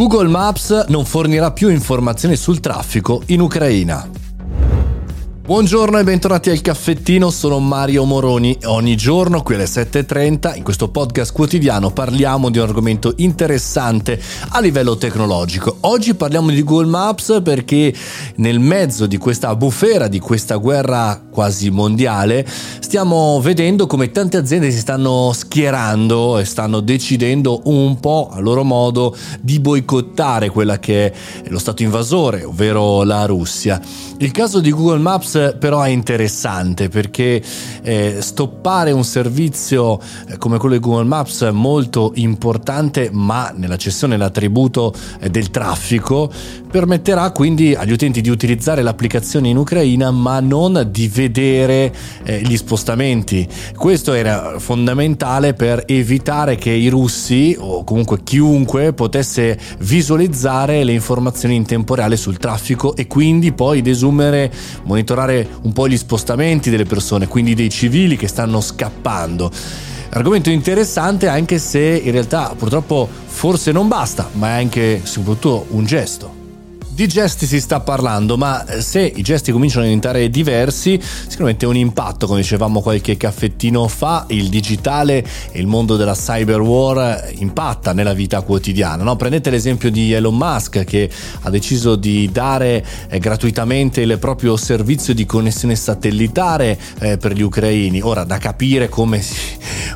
Google Maps non fornirà più informazioni sul traffico in Ucraina. Buongiorno e bentornati al caffettino, sono Mario Moroni e ogni giorno qui alle 7.30 in questo podcast quotidiano parliamo di un argomento interessante a livello tecnologico. Oggi parliamo di Google Maps perché nel mezzo di questa bufera, di questa guerra quasi mondiale, stiamo vedendo come tante aziende si stanno schierando e stanno decidendo un po' a loro modo di boicottare quella che è lo stato invasore, ovvero la Russia. Il caso di Google Maps però è interessante perché eh, stoppare un servizio eh, come quello di Google Maps è molto importante ma nella cessione l'attributo eh, del traffico permetterà quindi agli utenti di utilizzare l'applicazione in Ucraina ma non di vedere eh, gli spostamenti. Questo era fondamentale per evitare che i russi o comunque chiunque potesse visualizzare le informazioni in tempo reale sul traffico e quindi poi desumere, monitorare un po' gli spostamenti delle persone, quindi dei civili che stanno scappando. Argomento interessante anche se in realtà purtroppo forse non basta, ma è anche soprattutto un gesto. Di gesti si sta parlando, ma se i gesti cominciano a diventare diversi, sicuramente un impatto, come dicevamo qualche caffettino fa, il digitale e il mondo della cyber war impatta nella vita quotidiana. No? Prendete l'esempio di Elon Musk che ha deciso di dare eh, gratuitamente il proprio servizio di connessione satellitare eh, per gli ucraini. Ora, da capire come si,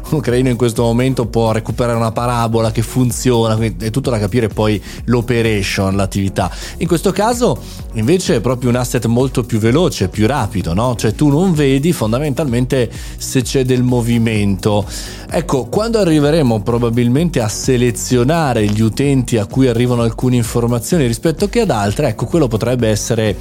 ucraino in questo momento può recuperare una parabola che funziona, è tutto da capire poi l'operation, l'attività. In questo caso invece è proprio un asset molto più veloce, più rapido, no? Cioè tu non vedi fondamentalmente se c'è del movimento. Ecco, quando arriveremo probabilmente a selezionare gli utenti a cui arrivano alcune informazioni rispetto che ad altre, ecco, quello potrebbe essere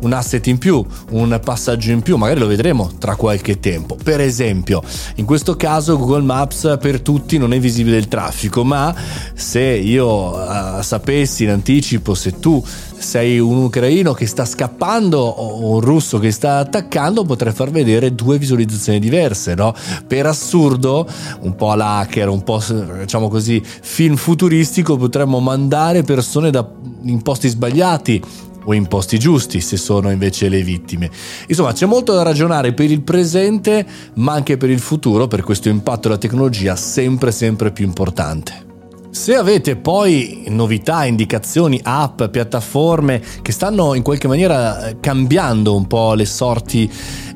un asset in più, un passaggio in più, magari lo vedremo tra qualche tempo. Per esempio, in questo caso Google Maps per tutti non è visibile il traffico, ma se io uh, sapessi in anticipo se tu sei un ucraino che sta scappando o un russo che sta attaccando, potrei far vedere due visualizzazioni diverse, no? Per assurdo, un po' all'hacker, un po' diciamo così, film futuristico, potremmo mandare persone da, in posti sbagliati o in posti giusti se sono invece le vittime. Insomma, c'è molto da ragionare per il presente, ma anche per il futuro, per questo impatto della tecnologia sempre sempre più importante. Se avete poi novità, indicazioni, app, piattaforme che stanno in qualche maniera eh, cambiando un po' le sorti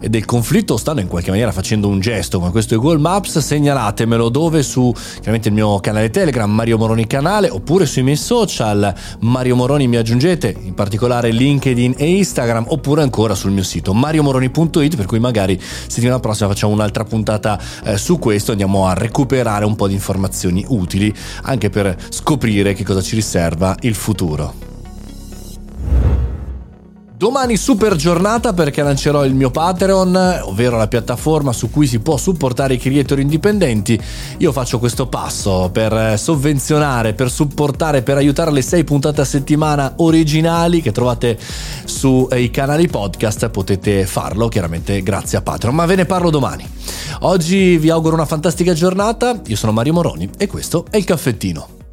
del conflitto, stanno in qualche maniera facendo un gesto come questo Google Maps, segnalatemelo dove su chiaramente il mio canale Telegram Mario Moroni canale oppure sui miei social Mario Moroni mi aggiungete, in particolare LinkedIn e Instagram oppure ancora sul mio sito mariomoroni.it per cui magari settimana prossima facciamo un'altra puntata eh, su questo, andiamo a recuperare un po' di informazioni utili anche per scoprire che cosa ci riserva il futuro. Domani super giornata perché lancerò il mio Patreon, ovvero la piattaforma su cui si può supportare i creator indipendenti. Io faccio questo passo per sovvenzionare, per supportare, per aiutare le 6 puntate a settimana originali che trovate sui canali podcast. Potete farlo chiaramente grazie a Patreon, ma ve ne parlo domani. Oggi vi auguro una fantastica giornata. Io sono Mario Moroni e questo è il caffettino.